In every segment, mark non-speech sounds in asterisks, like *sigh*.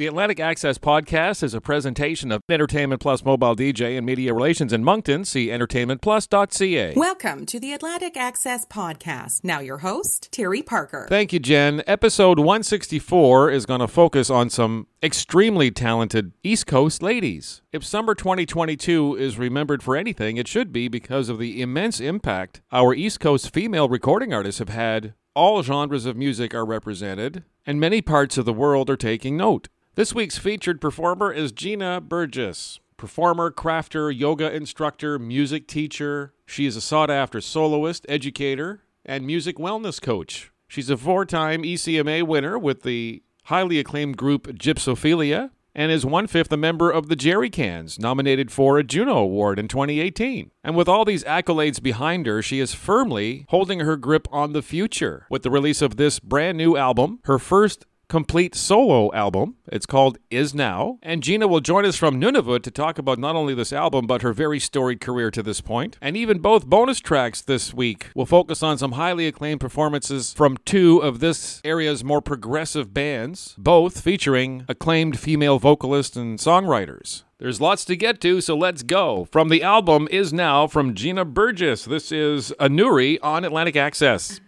The Atlantic Access podcast is a presentation of Entertainment Plus Mobile DJ and Media Relations in Moncton. See entertainmentplus.ca. Welcome to the Atlantic Access Podcast. Now, your host, Terry Parker. Thank you, Jen. Episode 164 is going to focus on some extremely talented East Coast ladies. If summer 2022 is remembered for anything, it should be because of the immense impact our East Coast female recording artists have had. All genres of music are represented, and many parts of the world are taking note. This week's featured performer is Gina Burgess. Performer, crafter, yoga instructor, music teacher. She is a sought after soloist, educator, and music wellness coach. She's a four time ECMA winner with the highly acclaimed group Gypsophilia and is one fifth a member of the Jerry Cans, nominated for a Juno Award in 2018. And with all these accolades behind her, she is firmly holding her grip on the future with the release of this brand new album, her first complete solo album. It's called Is Now. And Gina will join us from Nunavut to talk about not only this album, but her very storied career to this point. And even both bonus tracks this week will focus on some highly acclaimed performances from two of this area's more progressive bands, both featuring acclaimed female vocalists and songwriters. There's lots to get to, so let's go. From the album Is Now from Gina Burgess. This is Anuri on Atlantic Access.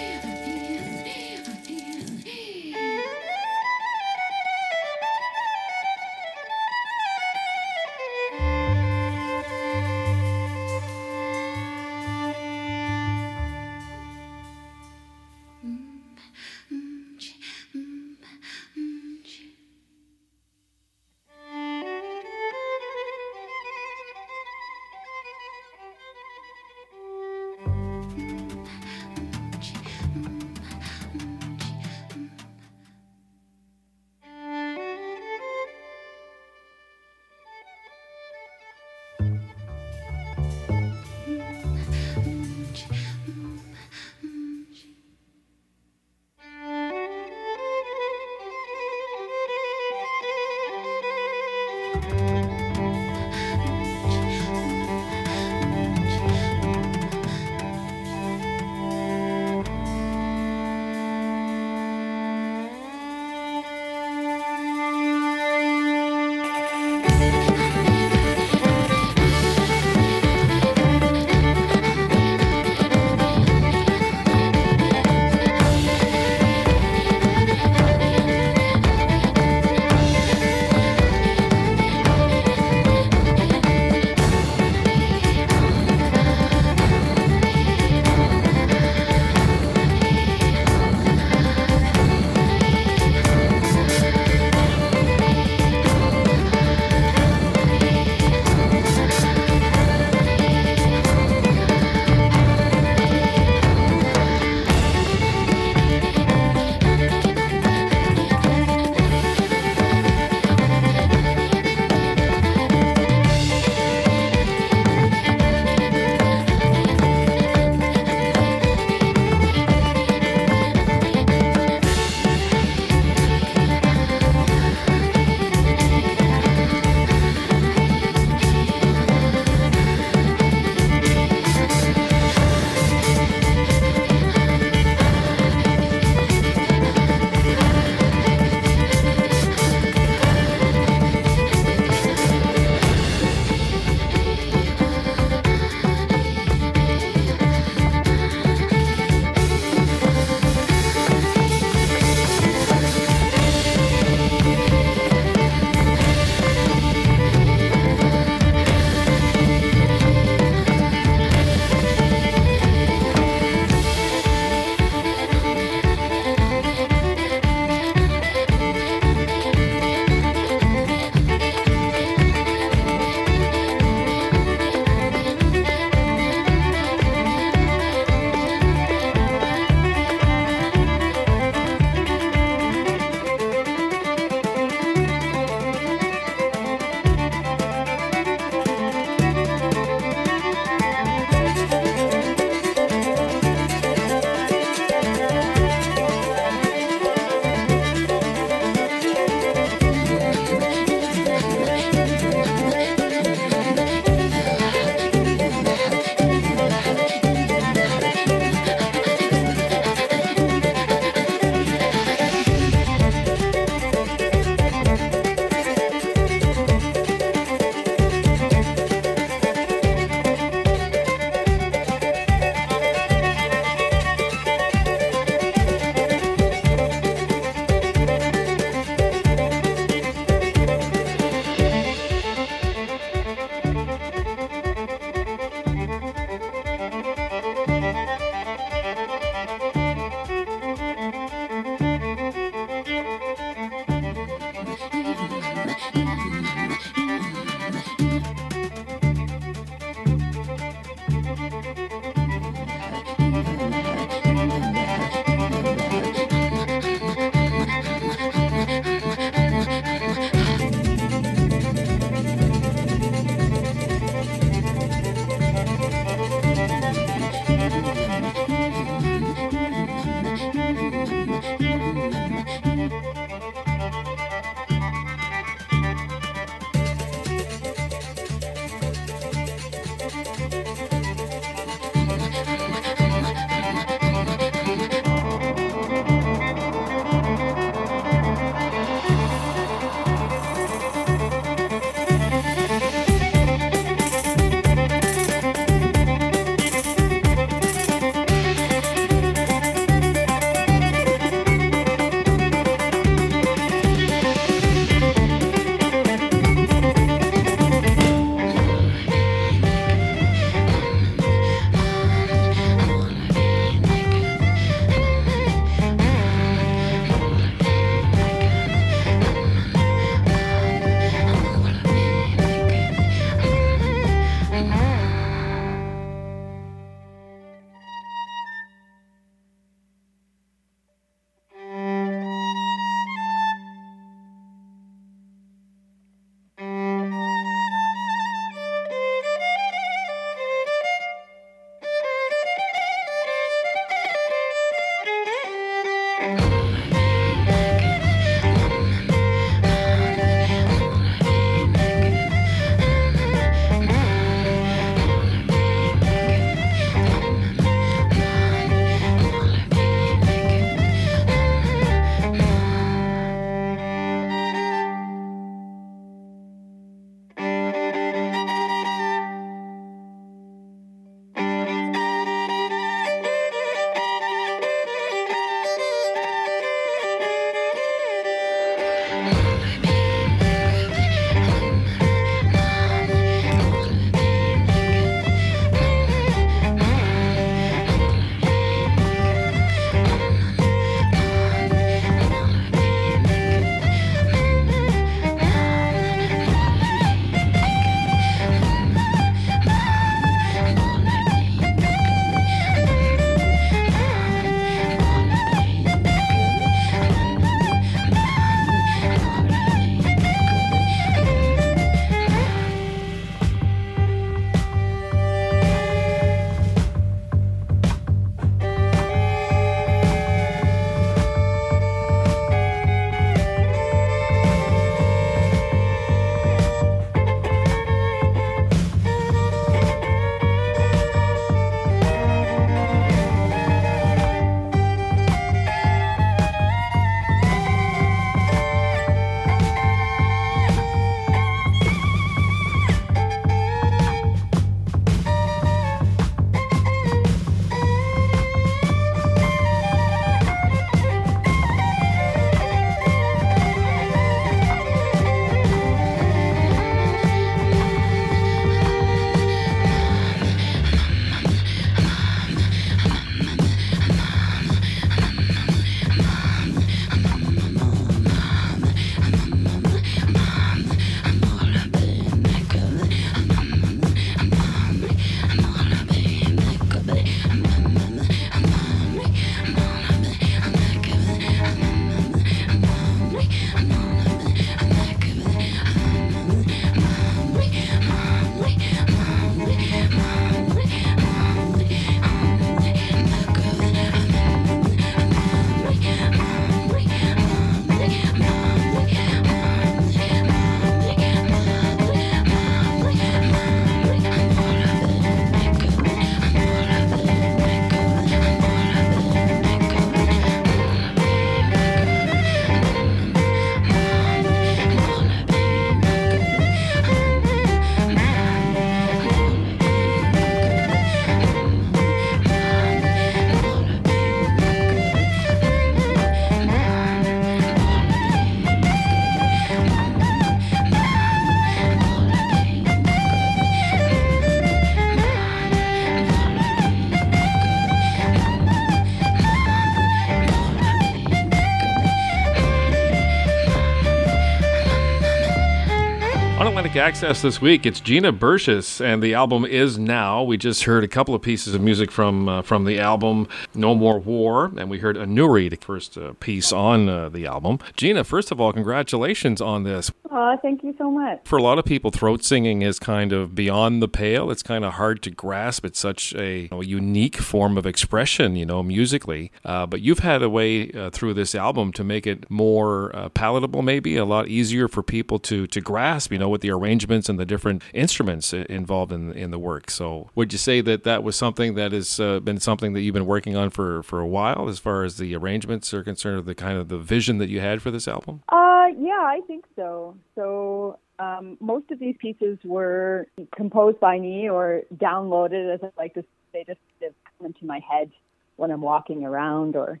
Access this week. It's Gina Burgess, and the album is now. We just heard a couple of pieces of music from uh, from the album No More War, and we heard Anuri, the first uh, piece on uh, the album. Gina, first of all, congratulations on this. Oh, thank you so much. For a lot of people, throat singing is kind of beyond the pale. It's kind of hard to grasp. It's such a, you know, unique form of expression, you know, musically. Uh, but you've had a way uh, through this album to make it more uh, palatable, maybe a lot easier for people to to grasp, you know, with the arrangements and the different instruments involved in in the work. So, would you say that that was something that has uh, been something that you've been working on for for a while, as far as the arrangements are concerned, or the kind of the vision that you had for this album? Uh, yeah, I think so. So um, most of these pieces were composed by me or downloaded, as I like to say, just come into my head when I'm walking around or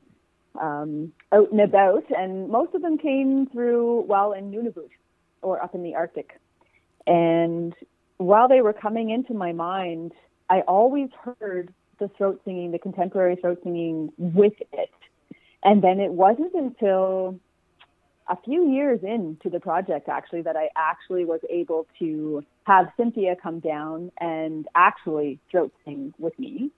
um, out and about. And most of them came through while in Nunavut or up in the Arctic. And while they were coming into my mind, I always heard the throat singing, the contemporary throat singing with it. And then it wasn't until a few years into the project actually that I actually was able to have Cynthia come down and actually throat sing with me.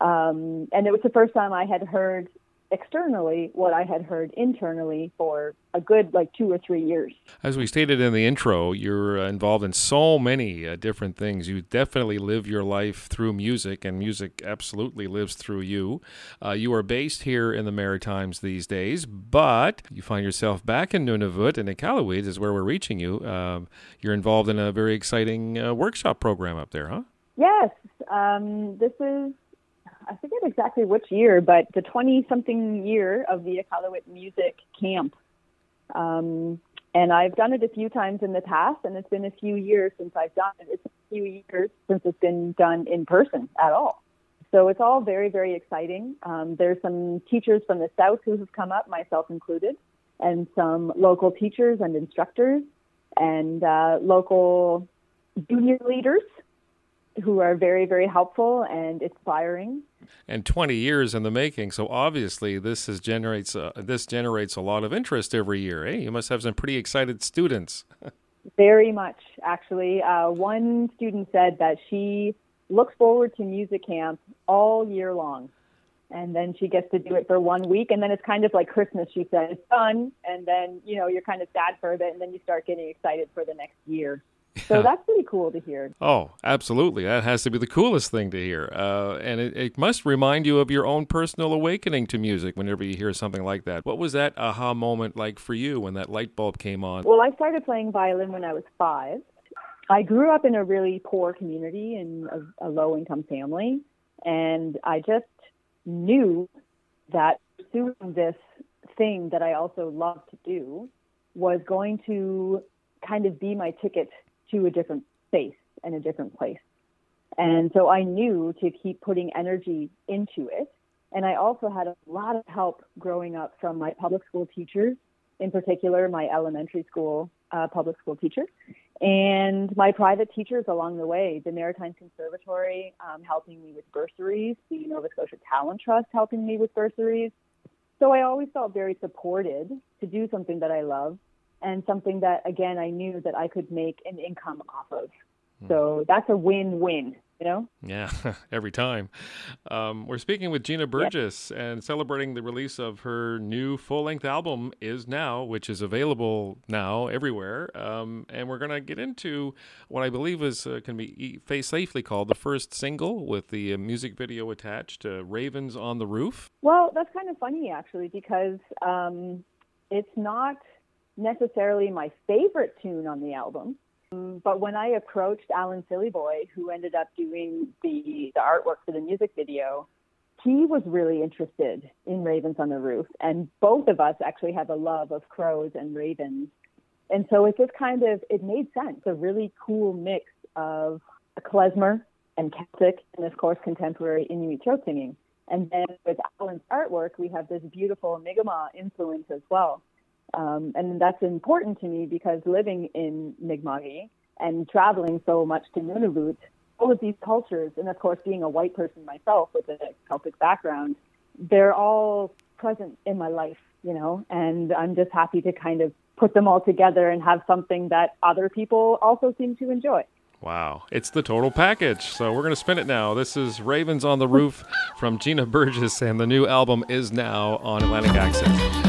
Um, and it was the first time I had heard externally what I had heard internally for a good like two or three years. As we stated in the intro, you're uh, involved in so many uh, different things. You definitely live your life through music, and music absolutely lives through you. Uh, you are based here in the Maritimes these days, but you find yourself back in Nunavut, and Iqaluit is where we're reaching you. Um, you're involved in a very exciting uh, workshop program up there, huh? Yes. Um, this is I forget exactly which year, but the 20 something year of the Iqaluit Music Camp. Um, and I've done it a few times in the past, and it's been a few years since I've done it. It's a few years since it's been done in person at all. So it's all very, very exciting. Um, there's some teachers from the South who have come up, myself included, and some local teachers and instructors and uh, local junior leaders who are very, very helpful and inspiring. And 20 years in the making, so obviously this is generates uh, this generates a lot of interest every year. Eh? You must have some pretty excited students. *laughs* very much, actually. Uh, one student said that she looks forward to music camp all year long. And then she gets to do it for one week, and then it's kind of like Christmas. She said it's done, and then you know you're kind of sad for a bit, and then you start getting excited for the next year. So that's pretty cool to hear. Oh, absolutely. That has to be the coolest thing to hear. Uh, and it, it, must remind you of your own personal awakening to music whenever you hear something like that. What was that aha moment like for you when that light bulb came on? Well, I started playing violin when I was five. I grew up in a really poor community in a, a low income family. And I just knew that pursuing this thing that I also loved to do was going to kind of be my ticket to a different space and a different place. And so I knew to keep putting energy into it. And I also had a lot of help growing up from my public school teachers, in particular, my elementary school uh, public school teacher, and my private teachers along the way, the Maritime Conservatory um, helping me with bursaries, the Nova Scotia Talent Trust helping me with bursaries. So I always felt very supported to do something that I love and something that again I knew that I could make an income off of. Hmm. So that's a win-win, you know? Yeah, *laughs* every time. Um, we're speaking with Gina Burgess and celebrating the release of her new full-length album is now, which is available now everywhere. Um, and we're going to get into what I believe is uh, can be face safely called the first single with the uh, music video attached, uh, "Ravens on the Roof." Well, that's kind of funny actually because um, it's not necessarily my favorite tune on the album. Mm, but when I approached Alan Syliboy, who ended up doing the, the artwork for the music video, he was really interested in Ravens on the Roof. And both of us actually have a love of crows and ravens. And so it just kind of, it made sense, a really cool mix of klezmer and Celtic and of course contemporary Inuit throat singing. And then with Alan's artwork, we have this beautiful Mi'kmaq influence as well. Um, and that's important to me because living in Mi'kma'ki and traveling so much to Nunavut, all of these cultures, and of course being a white person myself with a Celtic background, they're all present in my life, you know, and I'm just happy to kind of put them all together and have something that other people also seem to enjoy. Wow, it's the total package. So we're going to spin it now. This is Ravens on the Roof from Gina Burgess, and the new album is now on Atlantic Access.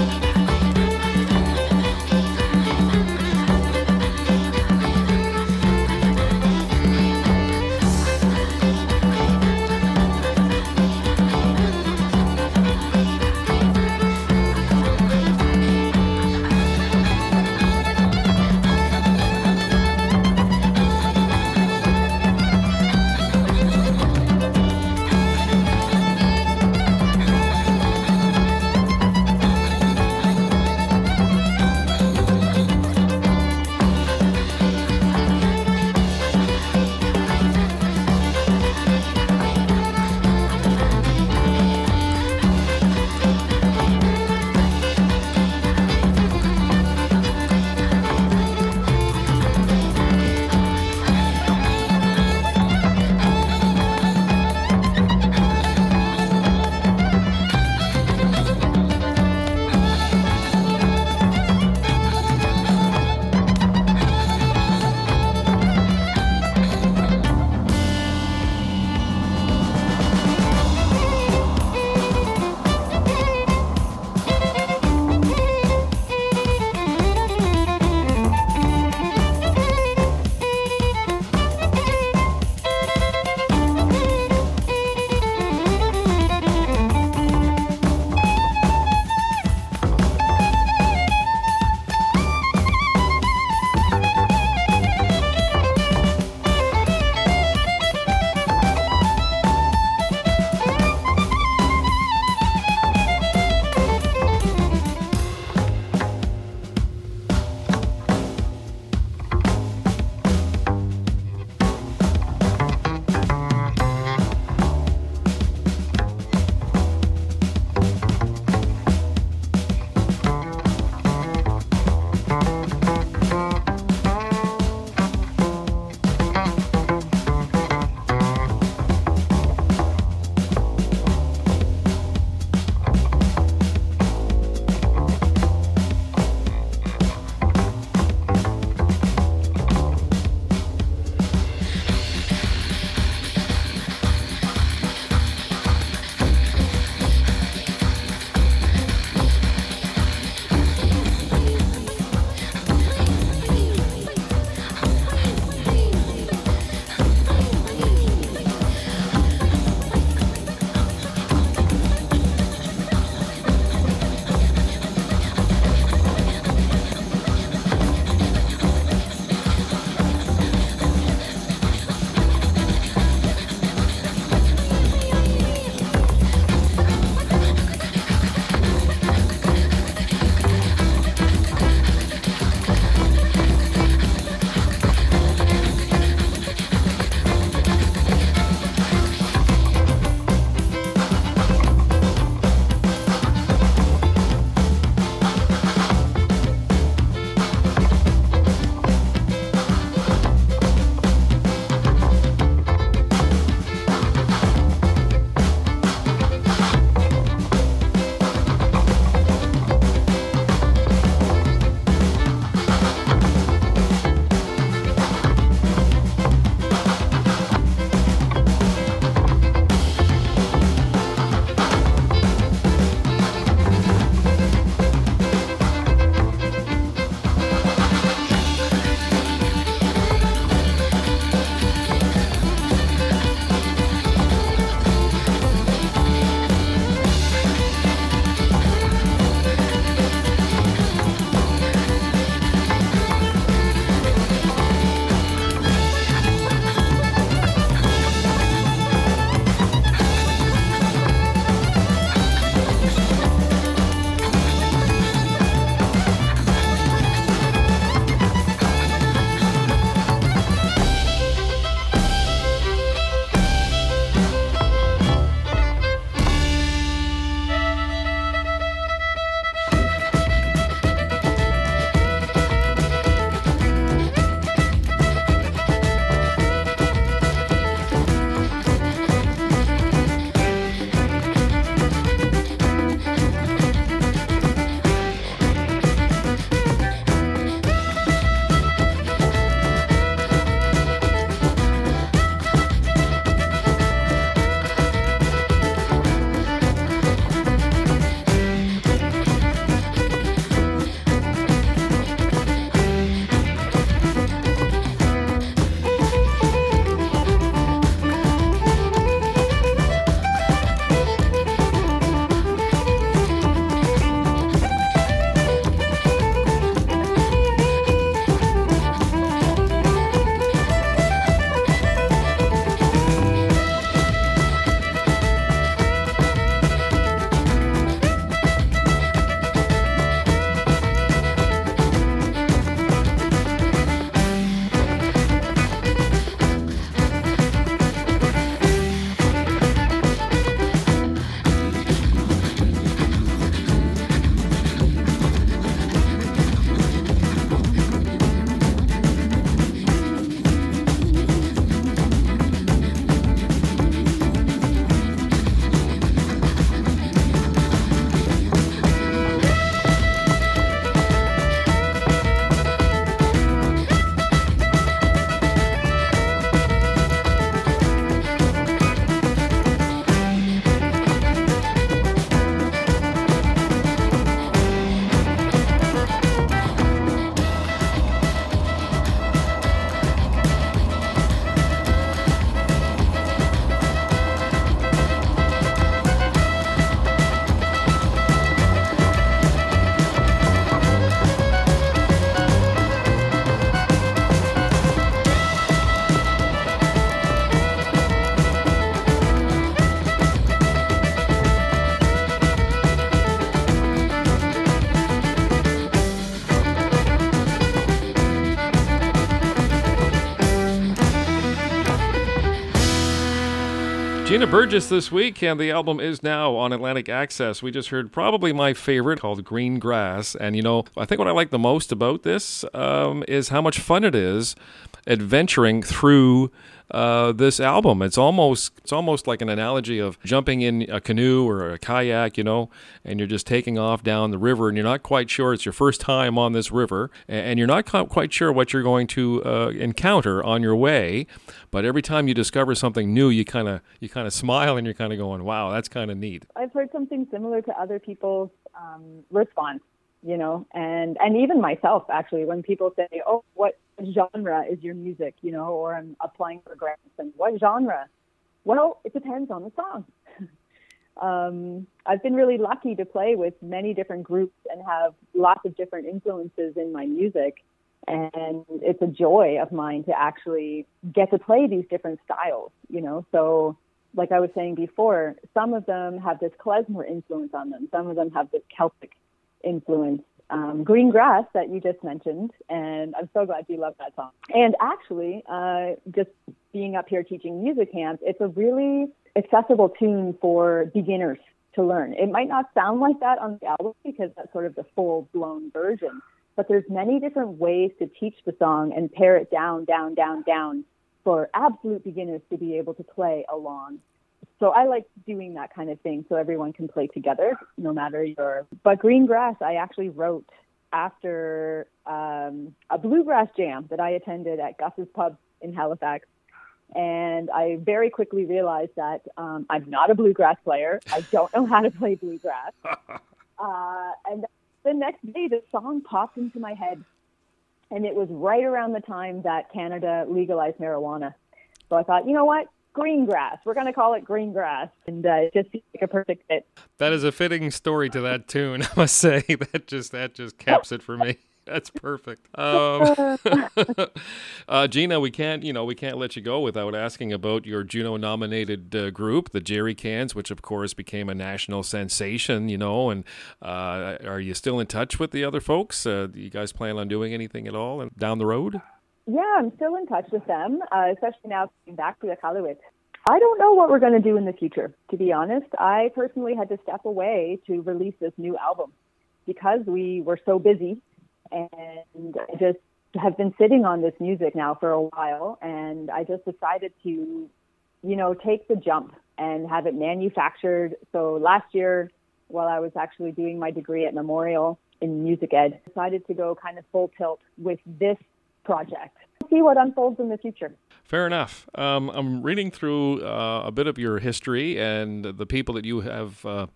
Gina Burgess this week, and the album is now on Atlantic Access. We just heard probably my favorite called Green Grass. And you know, I think what I like the most about this um, is how much fun it is adventuring through uh, this album. It's almost it's almost like an analogy of jumping in a canoe or a kayak, you know, and you're just taking off down the river, and you're not quite sure it's your first time on this river, and you're not quite sure what you're going to uh, encounter on your way. But every time you discover something new, you kind of you kind of smile and you're kind of going, "Wow, that's kind of neat." I've heard something similar to other people's um, response you know, and and even myself actually, when people say, "Oh, what genre is your music?" you know, or I'm applying for grants, and what genre? Well, it depends on the song. *laughs* um, I've been really lucky to play with many different groups and have lots of different influences in my music, and it's a joy of mine to actually get to play these different styles. You know, so like I was saying before, some of them have this klezmer influence on them. Some of them have this Celtic influence um, Green Grass that you just mentioned, and I'm so glad you love that song. And actually, uh, just being up here teaching music camp, it's a really accessible tune for beginners to learn. It might not sound like that on the album because that's sort of the full blown version, but there's many different ways to teach the song and pare it down, down, down, down for absolute beginners to be able to play along so I like doing that kind of thing so everyone can play together, no matter your. But Green Grass, I actually wrote after um, a bluegrass jam that I attended at Gus's Pub in Halifax. And I very quickly realized that um, I'm not a bluegrass player. I don't know how to play bluegrass. *laughs* uh, and the next day, the song popped into my head. And it was right around the time that Canada legalized marijuana. So I thought, you know what? Green grass. We're going to call it green grass, and uh, it just seems like a perfect fit. That is a fitting story to that tune. *laughs* I must say that just that just caps it for me. *laughs* That's perfect. Um, *laughs* uh, Gina, we can't, you know, we can't let you go without asking about your Juno-nominated uh, group, the Jerry Cans, which of course became a national sensation. You know, and uh, are you still in touch with the other folks? Uh, do you guys plan on doing anything at all down the road? Yeah, I'm still in touch with them, uh, especially now coming back to the Iqaluit. I don't know what we're going to do in the future, to be honest. I personally had to step away to release this new album because we were so busy and I just have been sitting on this music now for a while and I just decided to, you know, take the jump and have it manufactured. So last year, while I was actually doing my degree at Memorial in music ed, decided to go kind of full tilt with this project. See what unfolds in the future. Fair enough. Um, I'm reading through uh, a bit of your history and the people that you have uh,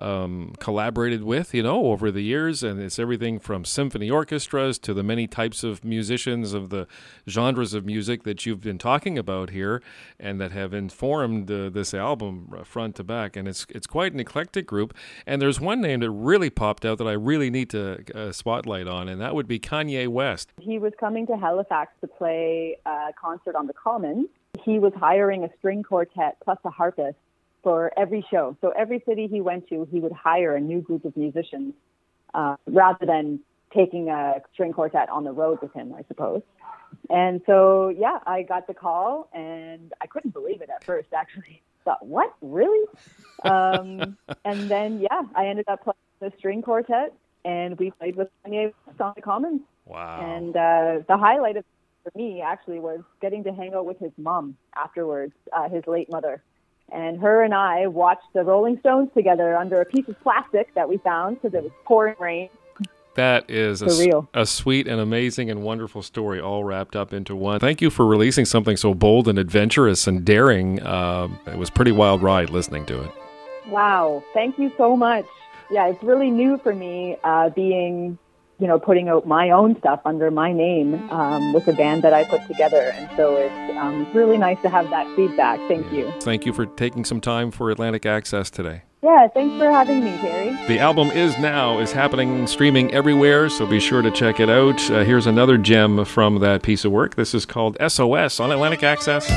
um, collaborated with, you know, over the years. And it's everything from symphony orchestras to the many types of musicians of the genres of music that you've been talking about here and that have informed uh, this album front to back. And it's, it's quite an eclectic group. And there's one name that really popped out that I really need to uh, spotlight on, and that would be Kanye West. He was coming to Halifax to play a concert on the Commons. He was hiring a string quartet plus a harpist for every show. So every city he went to, he would hire a new group of musicians uh, rather than taking a string quartet on the road with him, I suppose. And so, yeah, I got the call and I couldn't believe it at first, actually. *laughs* Thought, what? Really? um, *laughs* and then, yeah, I ended up playing the string quartet and we played with Kanye on the Commons. Wow. And uh, the highlight of for me actually was getting to hang out with his mom afterwards, uh, his late mother. And her and I watched the Rolling Stones together under a piece of plastic that we found because it was pouring rain. That is a, a, sweet and amazing and wonderful story, all wrapped up into one. Thank you for releasing something so bold and adventurous and daring. Uh, it was pretty wild ride listening to it. Wow! Thank you so much. Yeah, it's really new for me uh, being you know, putting out my own stuff under my name um, with a band that I put together. And so it's um, really nice to have that feedback. Thank you. Thank you for taking some time for Atlantic Access today. Yeah, thanks for having me, Terry. The album is now is happening streaming everywhere, so be sure to check it out. Uh, here's another gem from that piece of work. This is called SOS on Atlantic Access.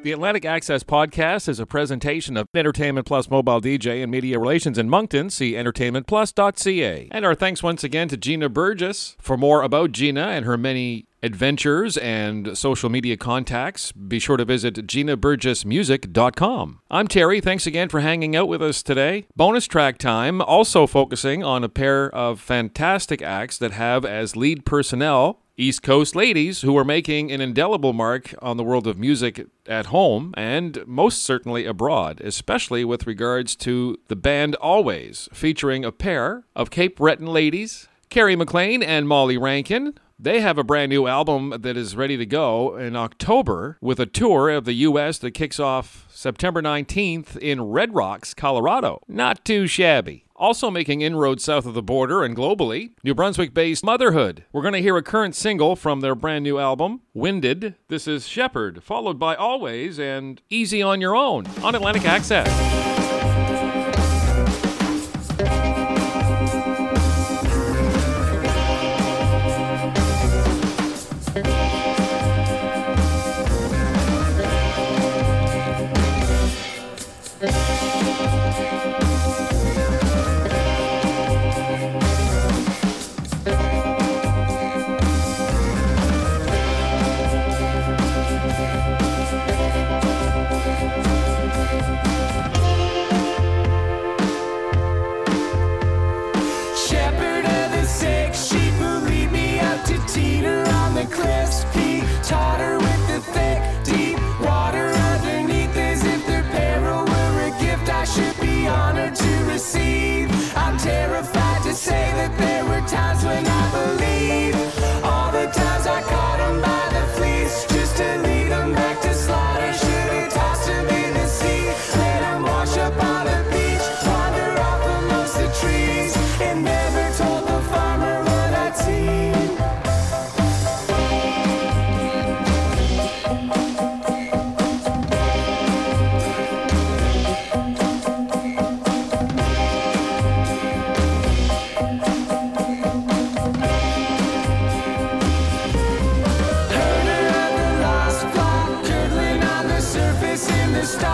The Atlantic Access Podcast is a presentation of Entertainment Plus Mobile DJ and Media Relations in Moncton. See entertainmentplus.ca. And our thanks once again to Gina Burgess. For more about Gina and her many adventures and social media contacts, be sure to visit ginaburgessmusic.com. I'm Terry. Thanks again for hanging out with us today. Bonus track time, also focusing on a pair of fantastic acts that have as lead personnel East Coast ladies who are making an indelible mark on the world of music at home and most certainly abroad, especially with regards to the band Alvvays, featuring a pair of Cape Breton ladies, Kerry McLean and Molly Rankin. They have a brand new album that is ready to go in October with a tour of the U.S. that kicks off September 19th in Red Rocks, Colorado. Not too shabby. Also making inroads south of the border and globally, New Brunswick based Motherhood. We're going to hear a current single from their brand new album, Winded. This is Shepherd, followed by Alvvays and Easy on Your Own on Atlantic Access.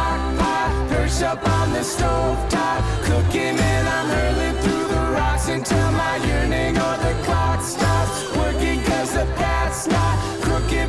Stock pot. Up on the stove top, cooking and I'm hurling through the rocks until my yearning or the clock stops working 'cause the path's not crooked,